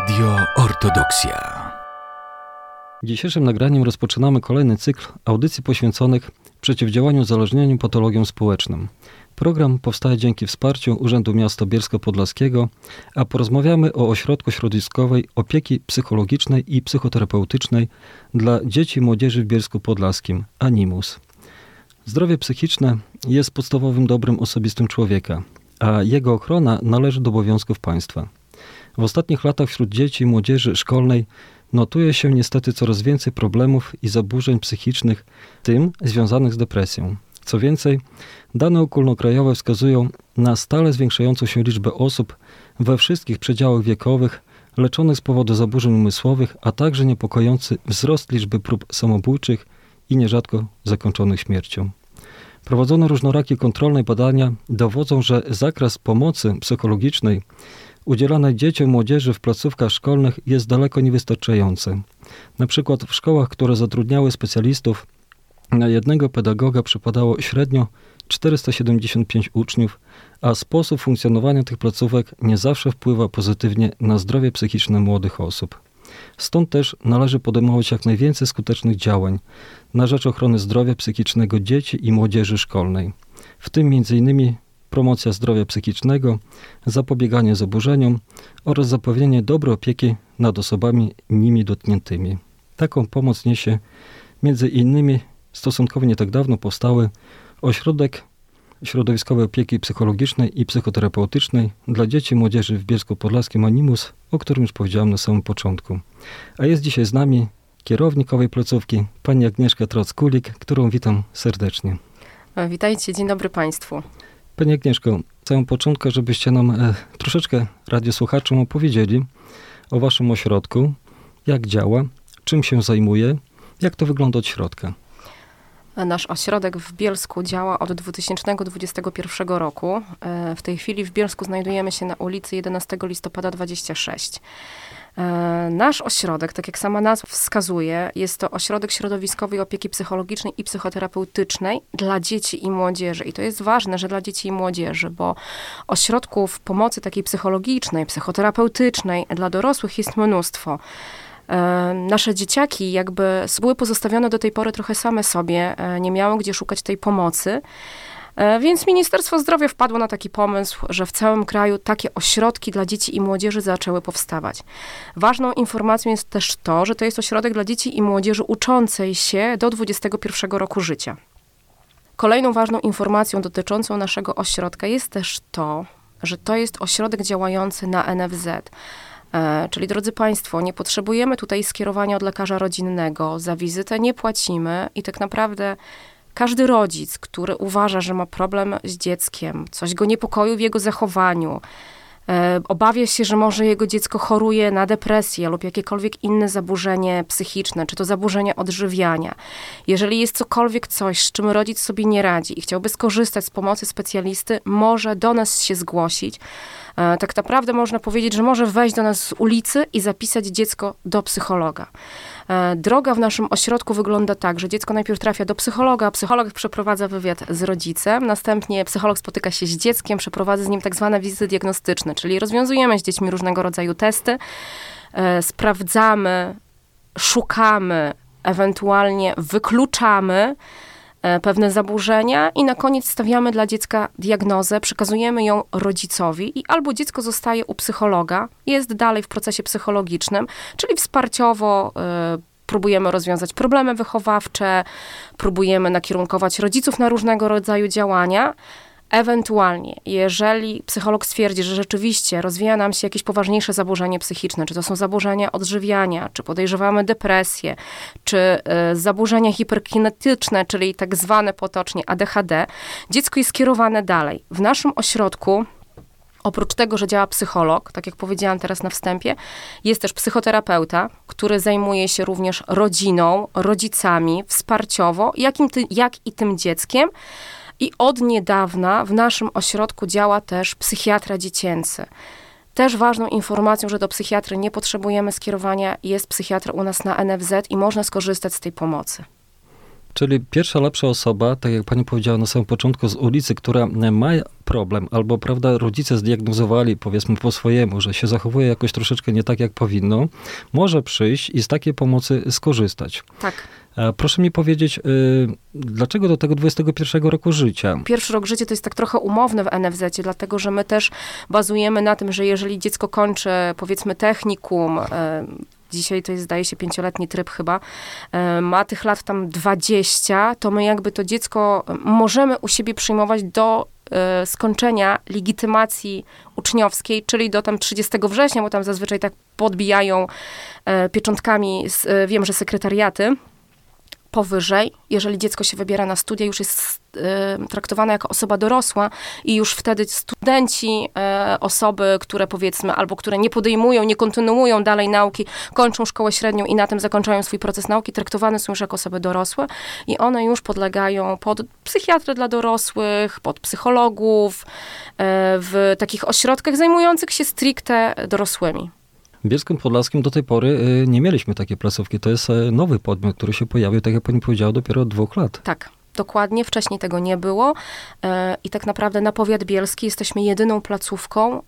Radio Ortodoksja. Dzisiejszym nagraniem rozpoczynamy kolejny cykl audycji poświęconych przeciwdziałaniu uzależnieniu patologiom społecznym. Program powstaje dzięki wsparciu Urzędu Miasta Bielsko-Podlaskiego, a porozmawiamy o ośrodku środowiskowej opieki psychologicznej i psychoterapeutycznej dla dzieci i młodzieży w Bielsku Podlaskim, Animus. Zdrowie psychiczne jest podstawowym dobrem osobistym człowieka, a jego ochrona należy do obowiązków państwa. W ostatnich latach wśród dzieci i młodzieży szkolnej notuje się niestety coraz więcej problemów i zaburzeń psychicznych, tym związanych z depresją. Co więcej, dane ogólnokrajowe wskazują na stale zwiększającą się liczbę osób we wszystkich przedziałach wiekowych leczonych z powodu zaburzeń umysłowych, a także niepokojący wzrost liczby prób samobójczych i nierzadko zakończonych śmiercią. Prowadzone różnorakie kontrolne badania dowodzą, że zakres pomocy psychologicznej udzielanej dzieciom młodzieży w placówkach szkolnych jest daleko niewystarczający. Na przykład w szkołach, które zatrudniały specjalistów, na jednego pedagoga przypadało średnio 475 uczniów, a sposób funkcjonowania tych placówek nie zawsze wpływa pozytywnie na zdrowie psychiczne młodych osób. Stąd też należy podejmować jak najwięcej skutecznych działań na rzecz ochrony zdrowia psychicznego dzieci i młodzieży szkolnej, w tym m.in promocja zdrowia psychicznego, zapobieganie zaburzeniom oraz zapewnienie dobrej opieki nad osobami nimi dotkniętymi. Taką pomoc niesie między innymi stosunkowo nie tak dawno powstały Ośrodek Środowiskowej Opieki Psychologicznej i Psychoterapeutycznej dla dzieci i młodzieży w Bielsku Podlaskim Animus, o którym już powiedziałem na samym początku. A jest dzisiaj z nami kierownik owej placówki, pani Agnieszka Troc-Kulik, którą witam serdecznie. Witajcie, dzień dobry Państwu. Pani Agnieszko, całą początku, żebyście nam e, troszeczkę radiosłuchaczom opowiedzieli o waszym ośrodku, jak działa, czym się zajmuje, jak to wygląda od środka. Nasz ośrodek w Bielsku działa od 2021 roku. E, w tej chwili w Bielsku znajdujemy się na ulicy 11 listopada 26. E, nasz ośrodek, tak jak sama nazwa wskazuje, jest to ośrodek środowiskowej opieki psychologicznej i psychoterapeutycznej dla dzieci i młodzieży. I to jest ważne, że dla dzieci i młodzieży, bo ośrodków pomocy takiej psychologicznej, psychoterapeutycznej dla dorosłych jest mnóstwo nasze dzieciaki jakby były pozostawione do tej pory trochę same sobie, e, nie miały gdzie szukać tej pomocy. E, więc Ministerstwo Zdrowia wpadło na taki pomysł, że w całym kraju takie ośrodki dla dzieci i młodzieży zaczęły powstawać. Ważną informacją jest też to, że to jest ośrodek dla dzieci i młodzieży uczącej się do 21 roku życia. Kolejną ważną informacją dotyczącą naszego ośrodka jest też to, że to jest ośrodek działający na NFZ. E, czyli drodzy Państwo, nie potrzebujemy tutaj skierowania od lekarza rodzinnego, za wizytę nie płacimy i tak naprawdę każdy rodzic, który uważa, że ma problem z dzieckiem, coś go niepokoi w jego zachowaniu, e, obawia się, że może jego dziecko choruje na depresję lub jakiekolwiek inne zaburzenie psychiczne, czy to zaburzenie odżywiania. Jeżeli jest cokolwiek coś, z czym rodzic sobie nie radzi i chciałby skorzystać z pomocy specjalisty, może do nas się zgłosić. E, tak naprawdę można powiedzieć, że może wejść do nas z ulicy i zapisać dziecko do psychologa. E, droga w naszym ośrodku wygląda tak, że dziecko najpierw trafia do psychologa, psycholog przeprowadza wywiad z rodzicem, następnie psycholog spotyka się z dzieckiem, przeprowadza z nim tak zwane wizyty diagnostyczne, czyli rozwiązujemy z dziećmi różnego rodzaju testy, e, sprawdzamy, szukamy, ewentualnie wykluczamy, pewne zaburzenia i na koniec stawiamy dla dziecka diagnozę, przekazujemy ją rodzicowi i albo dziecko zostaje u psychologa, jest dalej w procesie psychologicznym, czyli wsparciowo y, próbujemy rozwiązać problemy wychowawcze, próbujemy nakierunkować rodziców na różnego rodzaju działania. Ewentualnie, jeżeli psycholog stwierdzi, że rzeczywiście rozwija nam się jakieś poważniejsze zaburzenie psychiczne, czy to są zaburzenia odżywiania, czy podejrzewamy depresję, czy y, zaburzenia hiperkinetyczne, czyli tak zwane potocznie ADHD, dziecko jest skierowane dalej. W naszym ośrodku Oprócz tego, że działa psycholog, tak jak powiedziałam teraz na wstępie, jest też psychoterapeuta, który zajmuje się również rodziną, rodzicami, wsparciowo, jakim ty, jak i tym dzieckiem. I od niedawna w naszym ośrodku działa też psychiatra dziecięcy. Też ważną informacją, że do psychiatry nie potrzebujemy skierowania, jest psychiatra u nas na NFZ i można skorzystać z tej pomocy. Czyli pierwsza lepsza osoba, tak jak pani powiedziała na samym początku, z ulicy, która ma problem, albo prawda, rodzice zdiagnozowali, powiedzmy po swojemu, że się zachowuje jakoś troszeczkę nie tak, jak powinno, może przyjść i z takiej pomocy skorzystać. Tak. Proszę mi powiedzieć, y, dlaczego do tego 21 roku życia? Pierwszy rok życia to jest tak trochę umowne w NFZ, dlatego że my też bazujemy na tym, że jeżeli dziecko kończy, powiedzmy, technikum, y, dzisiaj to jest, zdaje się, pięcioletni tryb chyba, y, ma tych lat tam 20, to my jakby to dziecko możemy u siebie przyjmować do skończenia legitymacji uczniowskiej, czyli do tam 30 września, bo tam zazwyczaj tak podbijają pieczątkami, wiem, że sekretariaty, powyżej, jeżeli dziecko się wybiera na studia, już jest y, traktowane jako osoba dorosła i już wtedy studenci, y, osoby, które powiedzmy, albo które nie podejmują, nie kontynuują dalej nauki, kończą szkołę średnią i na tym zakończają swój proces nauki, traktowane są już jako osoby dorosłe i one już podlegają pod psychiatrę dla dorosłych, pod psychologów, y, w takich ośrodkach zajmujących się stricte dorosłymi. Bielskim Podlaskim do tej pory y, nie mieliśmy takiej placówki. To jest e, nowy podmiot, który się pojawił, tak jak pani powiedziała, dopiero od dwóch lat. Tak. Dokładnie, wcześniej tego nie było e, i tak naprawdę na powiat bielski jesteśmy jedyną placówką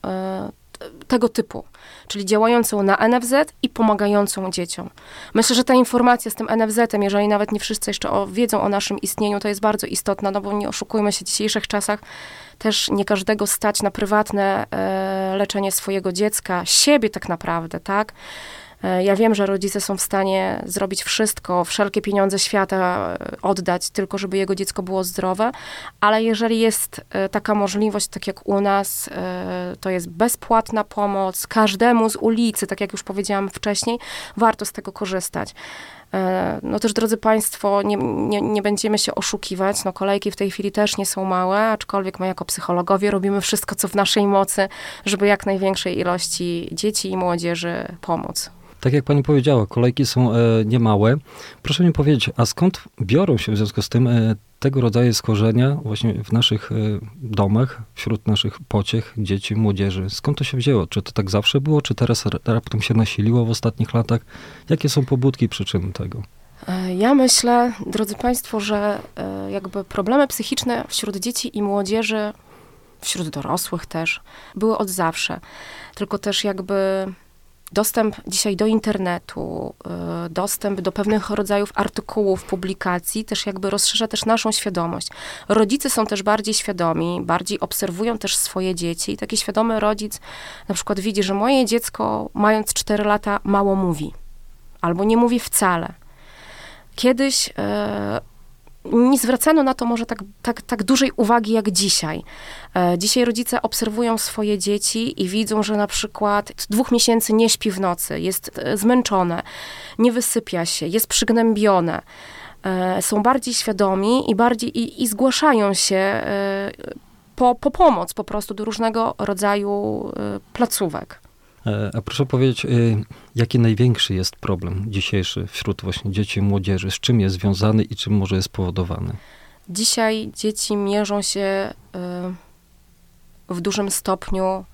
tego typu, czyli działającą na NFZ i pomagającą dzieciom. Myślę, że ta informacja z tym NFZ-em, jeżeli nawet nie wszyscy jeszcze o, wiedzą o naszym istnieniu, to jest bardzo istotna, no bo nie oszukujmy się, w dzisiejszych czasach też nie każdego stać na prywatne e, leczenie swojego dziecka, siebie tak naprawdę, tak? E, ja wiem, że rodzice są w stanie zrobić wszystko, wszelkie pieniądze świata e, oddać, tylko żeby jego dziecko było zdrowe, ale jeżeli jest e, taka możliwość, tak jak u nas, to jest bezpłatna pomoc każdemu z ulicy, tak jak już powiedziałam wcześniej, warto z tego korzystać. No też, drodzy Państwo, nie, nie, nie, będziemy się oszukiwać. No, kolejki w tej chwili też nie są małe, aczkolwiek my jako psychologowie robimy wszystko, co w naszej mocy, żeby jak największej ilości dzieci i młodzieży pomóc. Tak jak pani powiedziała, kolejki są e, niemałe. Proszę mi powiedzieć, a skąd biorą się w związku z tym e, tego rodzaju skorzenia właśnie w naszych e, domach, wśród naszych pociech, dzieci, młodzieży? Skąd to się wzięło? Czy to tak zawsze było, czy teraz raptem się nasiliło w ostatnich latach? Jakie są pobudki, przyczyny tego? E, ja myślę, drodzy Państwo, że e, jakby problemy psychiczne wśród dzieci i młodzieży, wśród dorosłych też, były od zawsze. Tylko też jakby dostęp dzisiaj do internetu, y, dostęp do pewnych rodzajów artykułów, publikacji też jakby rozszerza też naszą świadomość. Rodzice są też bardziej świadomi, bardziej obserwują też swoje dzieci i taki świadomy rodzic na przykład widzi, że moje dziecko mając 4 lata mało mówi albo nie mówi wcale. Kiedyś y, nie zwracano na to może tak, tak, tak dużej uwagi jak dzisiaj. E, dzisiaj rodzice obserwują swoje dzieci i widzą, że na przykład dwóch miesięcy nie śpi w nocy, jest e, zmęczone, nie wysypia się, jest przygnębione. E, są bardziej świadomi i bardziej i, i zgłaszają się po, po pomoc po prostu do różnego rodzaju placówek. E, a proszę powiedzieć, y, jaki największy jest problem dzisiejszy wśród właśnie dzieci i młodzieży? Z czym jest związany i czym może jest spowodowany? Dzisiaj dzieci mierzą się y, w dużym stopniu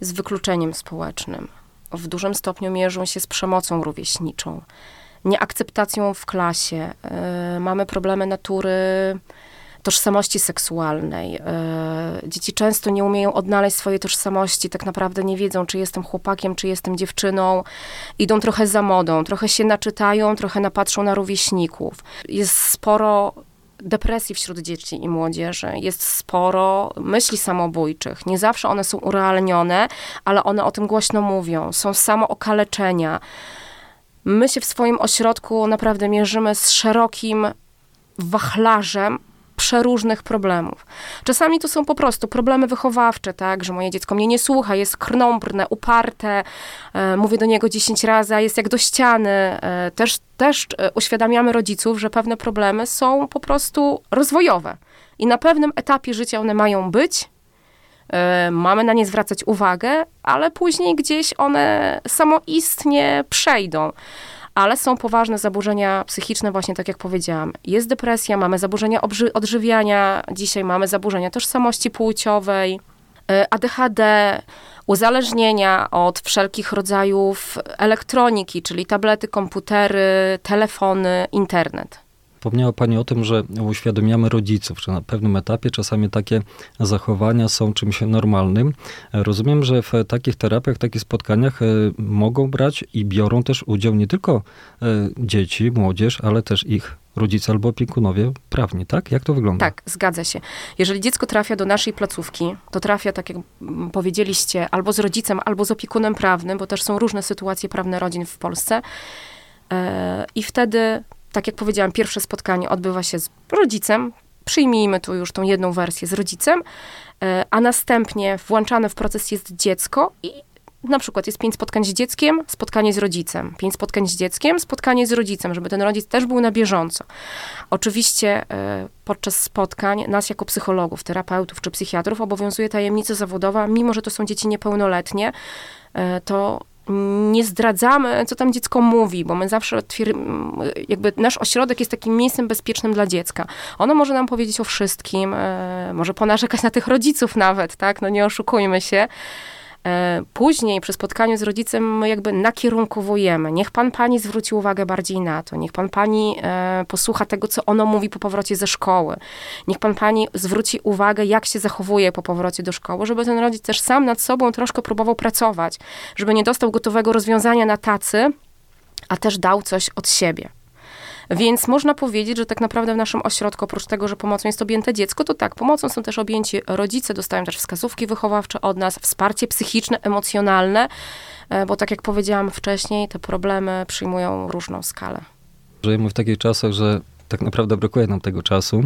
z wykluczeniem społecznym. W dużym stopniu mierzą się z przemocą rówieśniczą, nieakceptacją w klasie. Mamy problemy natury tożsamości seksualnej. E, dzieci często nie umieją odnaleźć swojej tożsamości, tak naprawdę nie wiedzą, czy jestem chłopakiem, czy jestem dziewczyną. Idą trochę za modą, trochę się naczytają, trochę napatrzą na rówieśników. Jest sporo depresji wśród dzieci i młodzieży. Jest sporo myśli samobójczych. Nie zawsze one są urealnione, ale one o tym głośno mówią. Są samookaleczenia. My się w swoim ośrodku naprawdę mierzymy z szerokim wachlarzem przeróżnych problemów. Czasami to są po prostu problemy wychowawcze, tak, że moje dziecko mnie nie słucha, jest krnąbrne, uparte, e, mówię do niego 10 razy, a jest jak do ściany. E, też, też e, uświadamiamy rodziców, że pewne problemy są po prostu rozwojowe i na pewnym etapie życia one mają być, e, mamy na nie zwracać uwagę, ale później gdzieś one samoistnie przejdą ale są poważne zaburzenia psychiczne, właśnie tak jak powiedziałam. Jest depresja, mamy zaburzenia odżywiania, dzisiaj mamy zaburzenia tożsamości płciowej, e, ADHD, uzależnienia od wszelkich rodzajów elektroniki, czyli tablety, komputery, telefony, internet. Wspomniała Pani o tym, że uświadamiamy rodziców, że na pewnym etapie czasami takie zachowania są czymś normalnym. Rozumiem, że w takich terapiach, w takich spotkaniach e, mogą brać i biorą też udział nie tylko e, dzieci, młodzież, ale też ich rodzice albo opiekunowie prawni, tak? Jak to wygląda? Tak, zgadza się. Jeżeli dziecko trafia do naszej placówki, to trafia, tak jak powiedzieliście, albo z rodzicem, albo z opiekunem prawnym, bo też są różne sytuacje prawne rodzin w Polsce. E, I wtedy, tak jak powiedziałam, pierwsze spotkanie odbywa się z rodzicem. Przyjmijmy tu już tą jedną wersję z rodzicem, e, a następnie włączane w proces jest dziecko i na przykład jest pięć spotkań z dzieckiem, spotkanie z rodzicem. Pięć spotkań z dzieckiem, spotkanie z rodzicem, żeby ten rodzic też był na bieżąco. Oczywiście e, podczas spotkań nas jako psychologów, terapeutów czy psychiatrów obowiązuje tajemnica zawodowa, mimo że to są dzieci niepełnoletnie, e, to nie zdradzamy, co tam dziecko mówi, bo my zawsze jakby nasz ośrodek jest takim miejscem bezpiecznym dla dziecka. Ono może nam powiedzieć o wszystkim, e, może ponarzekać na tych rodziców nawet, tak? No nie oszukujmy się. E, później przy spotkaniu z rodzicem my jakby nakierunkowujemy. Niech pan pani zwróci uwagę bardziej na to. Niech pan pani e, posłucha tego, co ono mówi po powrocie ze szkoły. Niech pan pani zwróci uwagę, jak się zachowuje po powrocie do szkoły, żeby ten rodzic też sam nad sobą troszkę próbował pracować, żeby nie dostał gotowego rozwiązania na tacy, a też dał coś od siebie. Więc można powiedzieć, że tak naprawdę w naszym ośrodku, oprócz tego, że pomocą jest objęte dziecko, to tak, pomocą są też objęci rodzice, dostają też wskazówki wychowawcze od nas, wsparcie psychiczne, emocjonalne, e, bo tak jak powiedziałam wcześniej, te problemy przyjmują różną skalę. Żyjemy w takich czasach, że tak naprawdę brakuje nam tego czasu.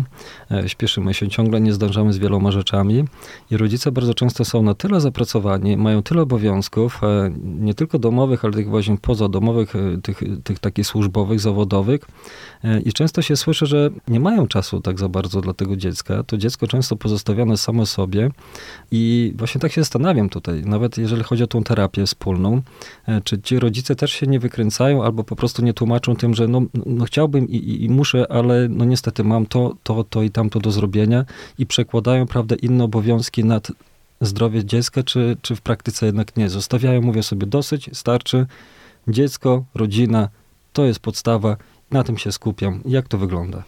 E, śpieszymy się ciągle, nie zdążamy z wieloma rzeczami i rodzice bardzo często są na tyle zapracowani, mają tyle obowiązków, e, nie tylko domowych, ale tych właśnie pozadomowych, e, tych, tych takich służbowych, zawodowych i często się słyszy, że nie mają czasu tak za bardzo dla tego dziecka. To dziecko często pozostawione samo sobie i właśnie tak się zastanawiam tutaj, nawet jeżeli chodzi o tą terapię wspólną, czy ci rodzice też się nie wykręcają albo po prostu nie tłumaczą tym, że no, no chciałbym i, i, i muszę, ale no niestety mam to, to, to i tamto do zrobienia i przekładają, prawda, inne obowiązki nad zdrowie dziecka, czy, czy w praktyce jednak nie. Zostawiają, mówię sobie, dosyć, starczy, dziecko, rodzina, to jest podstawa, na tym się skupiam. Jak to wygląda?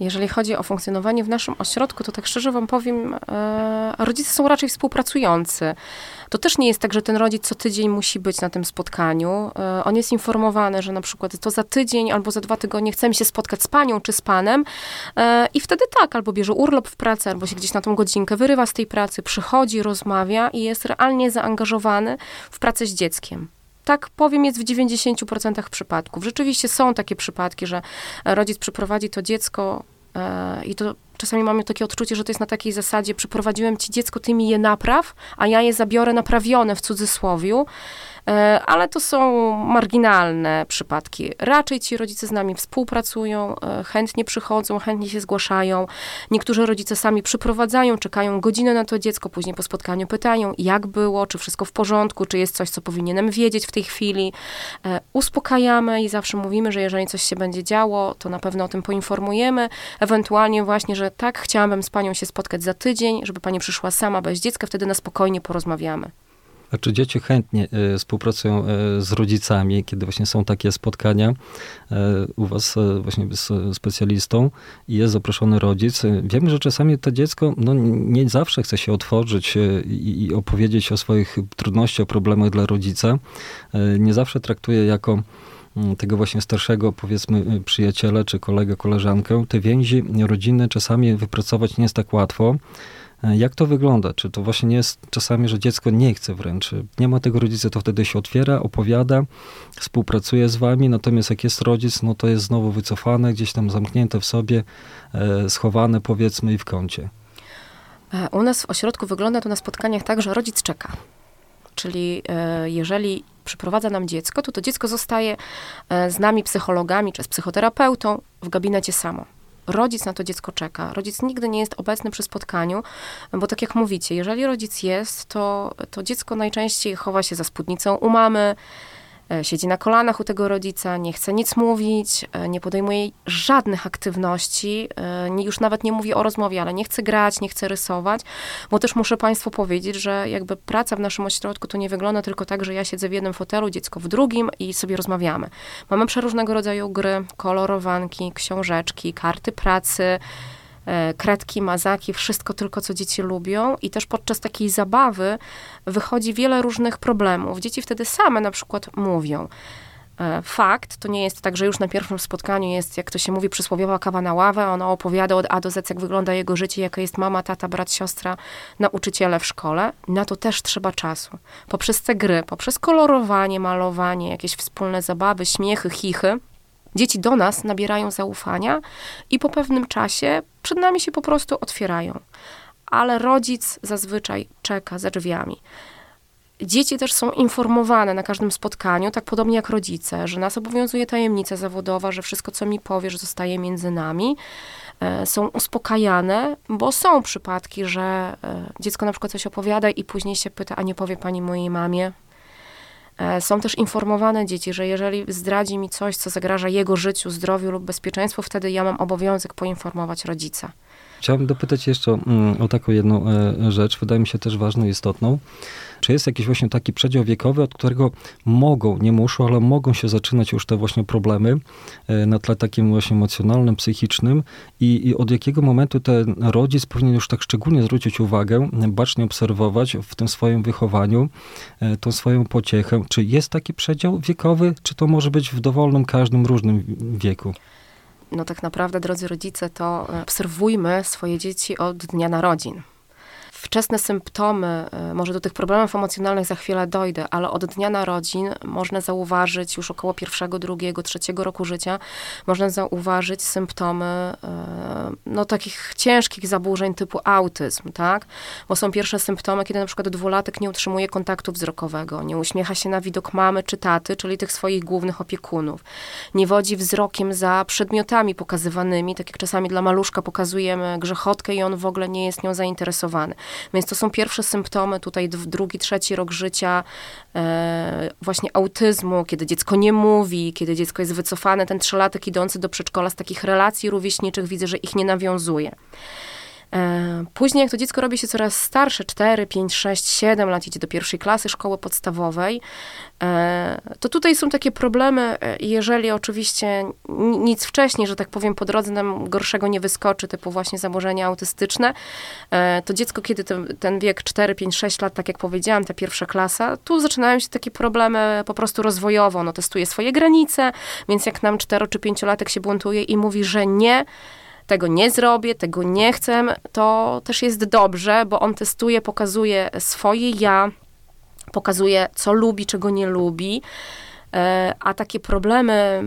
Jeżeli chodzi o funkcjonowanie w naszym ośrodku, to tak szczerze wam powiem, e, rodzice są raczej współpracujący. To też nie jest tak, że ten rodzic co tydzień musi być na tym spotkaniu. E, on jest informowany, że na przykład to za tydzień albo za dwa tygodnie chcemy się spotkać z panią czy z panem e, i wtedy tak, albo bierze urlop w pracy, albo się gdzieś na tą godzinkę wyrywa z tej pracy, przychodzi, rozmawia i jest realnie zaangażowany w pracę z dzieckiem tak powiem, jest w 90% przypadków. Rzeczywiście są takie przypadki, że rodzic przyprowadzi to dziecko e, i to czasami mamy takie odczucie, że to jest na takiej zasadzie, przyprowadziłem ci dziecko, ty mi je napraw, a ja je zabiorę naprawione w cudzysłowiu. E, ale to są marginalne przypadki. Raczej ci rodzice z nami współpracują, e, chętnie przychodzą, chętnie się zgłaszają. Niektórzy rodzice sami przyprowadzają, czekają godzinę na to dziecko, później po spotkaniu pytają, jak było, czy wszystko w porządku, czy jest coś, co powinienem wiedzieć w tej chwili. E, uspokajamy i zawsze mówimy, że jeżeli coś się będzie działo, to na pewno o tym poinformujemy. Ewentualnie właśnie, że tak, chciałabym z panią się spotkać za tydzień, żeby pani przyszła sama bez dziecka, wtedy na spokojnie porozmawiamy. Czy dzieci chętnie e, współpracują e, z rodzicami, kiedy właśnie są takie spotkania e, u was właśnie z specjalistą i jest zaproszony rodzic? Wiem, że czasami to dziecko no, nie zawsze chce się otworzyć i, i opowiedzieć o swoich trudnościach, problemach dla rodzica. Nie zawsze traktuje jako mm, tego właśnie starszego, powiedzmy, przyjaciela czy kolegę, koleżankę. Te więzi rodzinne czasami wypracować nie jest tak łatwo. E, jak to wygląda? Czy to właśnie nie jest czasami, że dziecko nie chce wręcz? Nie ma tego rodzica, to wtedy się otwiera, opowiada, współpracuje z wami, natomiast jak jest rodzic, no to jest znowu wycofane, gdzieś tam zamknięte w sobie, e, schowane powiedzmy i w kącie. E, u nas w ośrodku wygląda to na spotkaniach tak, że rodzic czeka. Czyli jeżeli przyprowadza nam dziecko, to to dziecko zostaje z nami psychologami czy z psychoterapeutą w gabinecie samo rodzic na to dziecko czeka. Rodzic nigdy nie jest obecny przy spotkaniu, bo tak jak mówicie, jeżeli rodzic jest, to, to dziecko najczęściej chowa się za spódnicą u mamy, siedzi na kolanach u tego rodzica, nie chce nic mówić, e, nie podejmuje żadnych aktywności, e, już nawet nie mówi o rozmowie, ale nie chce grać, nie chce rysować, bo też muszę Państwu powiedzieć, że jakby praca w naszym ośrodku to nie wygląda tylko tak, że ja siedzę w jednym fotelu, dziecko w drugim i sobie rozmawiamy. Mamy przeróżnego rodzaju gry, kolorowanki, książeczki, karty pracy, E, kredki, mazaki, wszystko tylko, co dzieci lubią. I też podczas takiej zabawy wychodzi wiele różnych problemów. Dzieci wtedy same na przykład mówią. E, fakt, to nie jest tak, że już na pierwszym spotkaniu jest, jak to się mówi, przysłowiowa kawa na ławę, ona opowiada od A do Z, jak wygląda jego życie, jaka jest mama, tata, brat, siostra, nauczyciele w szkole. Na to też trzeba czasu. Poprzez te gry, poprzez kolorowanie, malowanie, jakieś wspólne zabawy, śmiechy, chichy, Dzieci do nas nabierają zaufania i po pewnym czasie przed nami się po prostu otwierają. Ale rodzic zazwyczaj czeka za drzwiami. Dzieci też są informowane na każdym spotkaniu, tak podobnie jak rodzice, że nas obowiązuje tajemnica zawodowa, że wszystko, co mi powiesz, zostaje między nami. E, są uspokajane, bo są przypadki, że e, dziecko na przykład coś opowiada i później się pyta, a nie powie pani mojej mamie, są też informowane dzieci, że jeżeli zdradzi mi coś, co zagraża jego życiu, zdrowiu lub bezpieczeństwu, wtedy ja mam obowiązek poinformować rodzica. Chciałbym dopytać jeszcze mm, o taką jedną e, rzecz, wydaje mi się też ważną, istotną. Czy jest jakiś właśnie taki przedział wiekowy, od którego mogą, nie muszą, ale mogą się zaczynać już te właśnie problemy e, na tle takim właśnie emocjonalnym, psychicznym i, i od jakiego momentu ten rodzic powinien już tak szczególnie zwrócić uwagę, bacznie obserwować w tym swoim wychowaniu e, tą swoją pociechę. Czy jest taki przedział wiekowy, czy to może być w dowolnym, każdym różnym wieku? No tak naprawdę, drodzy rodzice, to obserwujmy swoje dzieci od dnia narodzin wczesne symptomy, e, może do tych problemów emocjonalnych za chwilę dojdę, ale od dnia narodzin można zauważyć już około pierwszego, drugiego, trzeciego roku życia, można zauważyć symptomy e, no, takich ciężkich zaburzeń typu autyzm, tak? Bo są pierwsze symptomy, kiedy na przykład dwulatek nie utrzymuje kontaktu wzrokowego, nie uśmiecha się na widok mamy czy taty, czyli tych swoich głównych opiekunów, nie wodzi wzrokiem za przedmiotami pokazywanymi, tak jak czasami dla maluszka pokazujemy grzechotkę i on w ogóle nie jest nią zainteresowany. Więc to są pierwsze symptomy tutaj drugi, trzeci rok życia e, właśnie autyzmu, kiedy dziecko nie mówi, kiedy dziecko jest wycofane, ten trzylatek idący do przedszkola z takich relacji rówieśniczych widzę, że ich nie nawiązuje. E, później, jak to dziecko robi się coraz starsze, 4, 5, 6, 7 lat, idzie do pierwszej klasy szkoły podstawowej, e, to tutaj są takie problemy, e, jeżeli oczywiście nic wcześniej, że tak powiem, po drodze nam gorszego nie wyskoczy, typu właśnie zaburzenia autystyczne, to dziecko, kiedy ten, ten wiek 4, 5, 6 lat, tak jak powiedziałam, ta pierwsza klasa, tu zaczynają się takie problemy po prostu rozwojowo. No, testuje swoje granice, więc jak nam 4 czy 5 latek się buntuje i mówi, że nie, tego nie zrobię, tego nie chcę, to też jest dobrze, bo on testuje, pokazuje swoje ja, pokazuje, co lubi, czego nie lubi, e, a takie problemy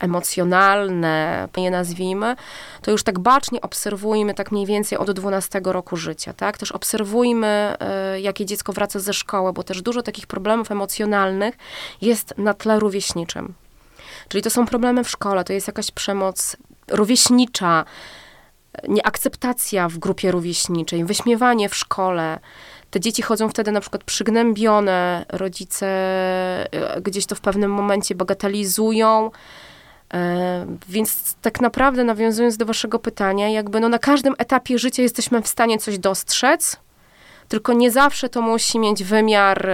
emocjonalne, je nazwijmy, to już tak bacznie obserwujmy tak mniej więcej od 12 roku życia, tak? Też obserwujmy, e, jakie dziecko wraca ze szkoły, bo też dużo takich problemów emocjonalnych jest na tle rówieśniczym. Czyli to są problemy w szkole, to jest jakaś przemoc rówieśnicza, nieakceptacja w grupie rówieśniczej, wyśmiewanie w szkole. Te dzieci chodzą wtedy na przykład przygnębione, rodzice e, gdzieś to w pewnym momencie bagatelizują. E, więc tak naprawdę, nawiązując do Waszego pytania, jakby no na każdym etapie życia jesteśmy w stanie coś dostrzec, tylko nie zawsze to musi mieć wymiar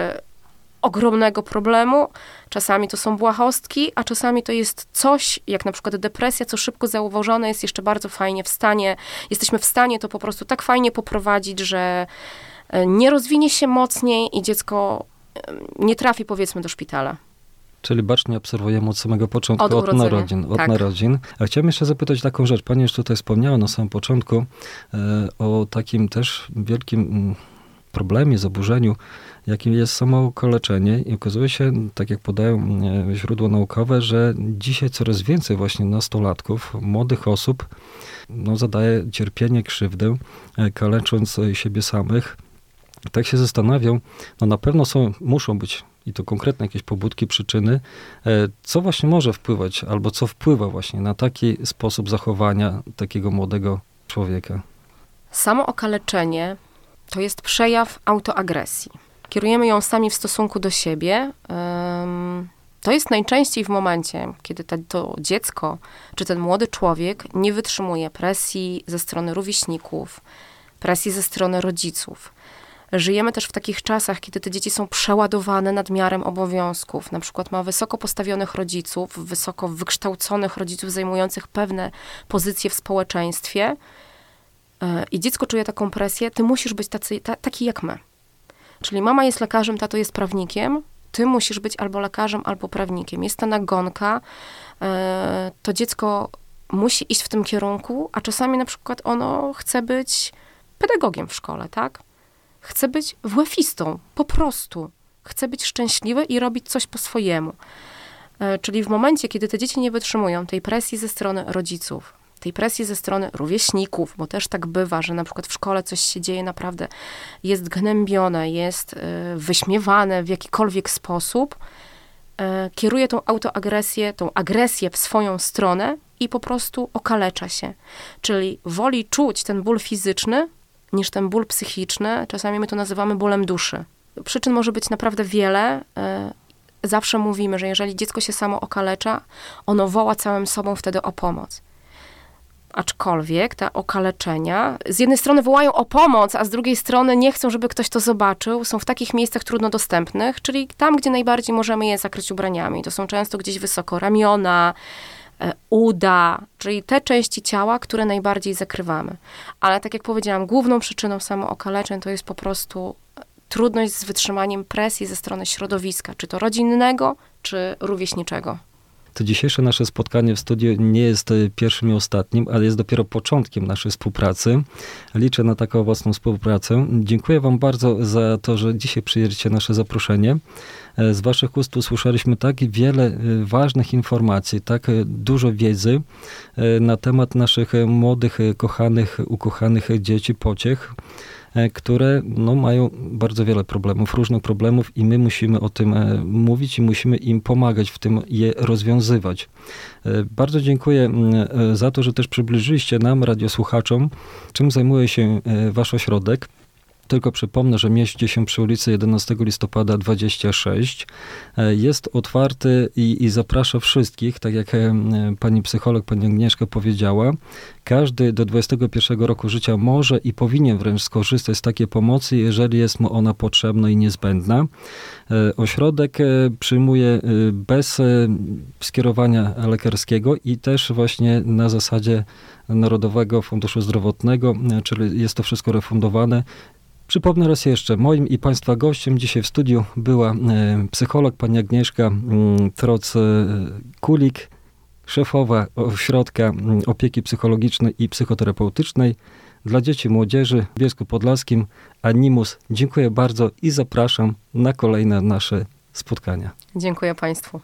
ogromnego problemu. Czasami to są błahostki, a czasami to jest coś, jak na przykład depresja, co szybko zauważone jest jeszcze bardzo fajnie w stanie, jesteśmy w stanie to po prostu tak fajnie poprowadzić, że e, nie rozwinie się mocniej i dziecko nie trafi powiedzmy do szpitala. Czyli bacznie obserwujemy od samego początku, od, od narodzin. Od tak. narodzin. A chciałem jeszcze zapytać taką rzecz. Pani już tutaj wspomniała na samym początku e, o takim też wielkim mm, problemie, zaburzeniu jakim jest samo okaleczenie. I okazuje się, tak jak podają e, źródła naukowe, że dzisiaj coraz więcej właśnie nastolatków, młodych osób, no, zadaje cierpienie, krzywdę, e, kalecząc siebie samych. Tak się zastanawiam, no na pewno są, muszą być i to konkretne jakieś pobudki, przyczyny, e, co właśnie może wpływać, albo co wpływa właśnie na taki sposób zachowania takiego młodego człowieka. Samo okaleczenie to jest przejaw autoagresji kierujemy ją sami w stosunku do siebie. To jest najczęściej w momencie, kiedy to dziecko czy ten młody człowiek nie wytrzymuje presji ze strony rówieśników, presji ze strony rodziców. Żyjemy też w takich czasach, kiedy te dzieci są przeładowane nadmiarem obowiązków. Na przykład ma wysoko postawionych rodziców, wysoko wykształconych rodziców zajmujących pewne pozycje w społeczeństwie. E, I dziecko czuje taką presję, ty musisz być tacy, ta, taki jak my. Czyli mama jest lekarzem, tato jest prawnikiem, ty musisz być albo lekarzem, albo prawnikiem. Jest ta nagonka, e, to dziecko musi iść w tym kierunku, a czasami na przykład ono chce być pedagogiem w szkole, tak? Chce być włefistą, po prostu. Chce być szczęśliwy i robić coś po swojemu. E, czyli w momencie, kiedy te dzieci nie wytrzymują tej presji ze strony rodziców, tej presji ze strony rówieśników, bo też tak bywa, że na przykład w szkole coś się dzieje naprawdę, jest gnębione, jest y, wyśmiewane w jakikolwiek sposób, y, kieruje tą autoagresję, tą agresję w swoją stronę i po prostu okalecza się. Czyli woli czuć ten ból fizyczny, niż ten ból psychiczny. Czasami my to nazywamy bólem duszy. Przyczyn może być naprawdę wiele. Y, zawsze mówimy, że jeżeli dziecko się samo okalecza, ono woła całym sobą wtedy o pomoc aczkolwiek te okaleczenia z jednej strony wołają o pomoc, a z drugiej strony nie chcą, żeby ktoś to zobaczył, są w takich miejscach trudno dostępnych, czyli tam, gdzie najbardziej możemy je zakryć ubraniami. To są często gdzieś wysoko ramiona, e, uda, czyli te części ciała, które najbardziej zakrywamy. Ale tak jak powiedziałam, główną przyczyną samookaleczeń to jest po prostu trudność z wytrzymaniem presji ze strony środowiska, czy to rodzinnego, czy rówieśniczego. To dzisiejsze nasze spotkanie w studiu nie jest e, pierwszym i ostatnim, ale jest dopiero początkiem naszej współpracy. Liczę na taką owocną współpracę. Dziękuję Wam bardzo za to, że dzisiaj przyjęliście nasze zaproszenie. E, z Waszych ust usłyszeliśmy tak wiele e, ważnych informacji, tak dużo wiedzy na temat naszych młodych, kochanych, ukochanych dzieci, pociech. E, które no, mają bardzo wiele problemów, różnych problemów i my musimy o tym e, mówić i musimy im pomagać w tym je rozwiązywać. E, bardzo dziękuję za to, że też przybliżyliście nam, radiosłuchaczom, czym zajmuje się Wasz ośrodek. Tylko przypomnę, że mieści się przy ulicy 11 listopada 26. E, jest otwarty i, i zaprasza wszystkich, tak jak e, pani psycholog, pani Agnieszka powiedziała. Każdy do 21 roku życia może i powinien wręcz skorzystać z takiej pomocy, jeżeli jest mu ona potrzebna i niezbędna. E, ośrodek przyjmuje bez skierowania lekarskiego i też właśnie na zasadzie Narodowego Funduszu Zdrowotnego, czyli jest to wszystko refundowane Przypomnę raz jeszcze, moim i Państwa gościem dzisiaj w studiu była e, psycholog pani Agnieszka mm, Troc-Kulik, szefowa Ośrodka mm, Opieki Psychologicznej i Psychoterapeutycznej dla dzieci i młodzieży w Bielsku Podlaskim Animus. Dziękuję bardzo i zapraszam na kolejne nasze spotkania. Dziękuję Państwu.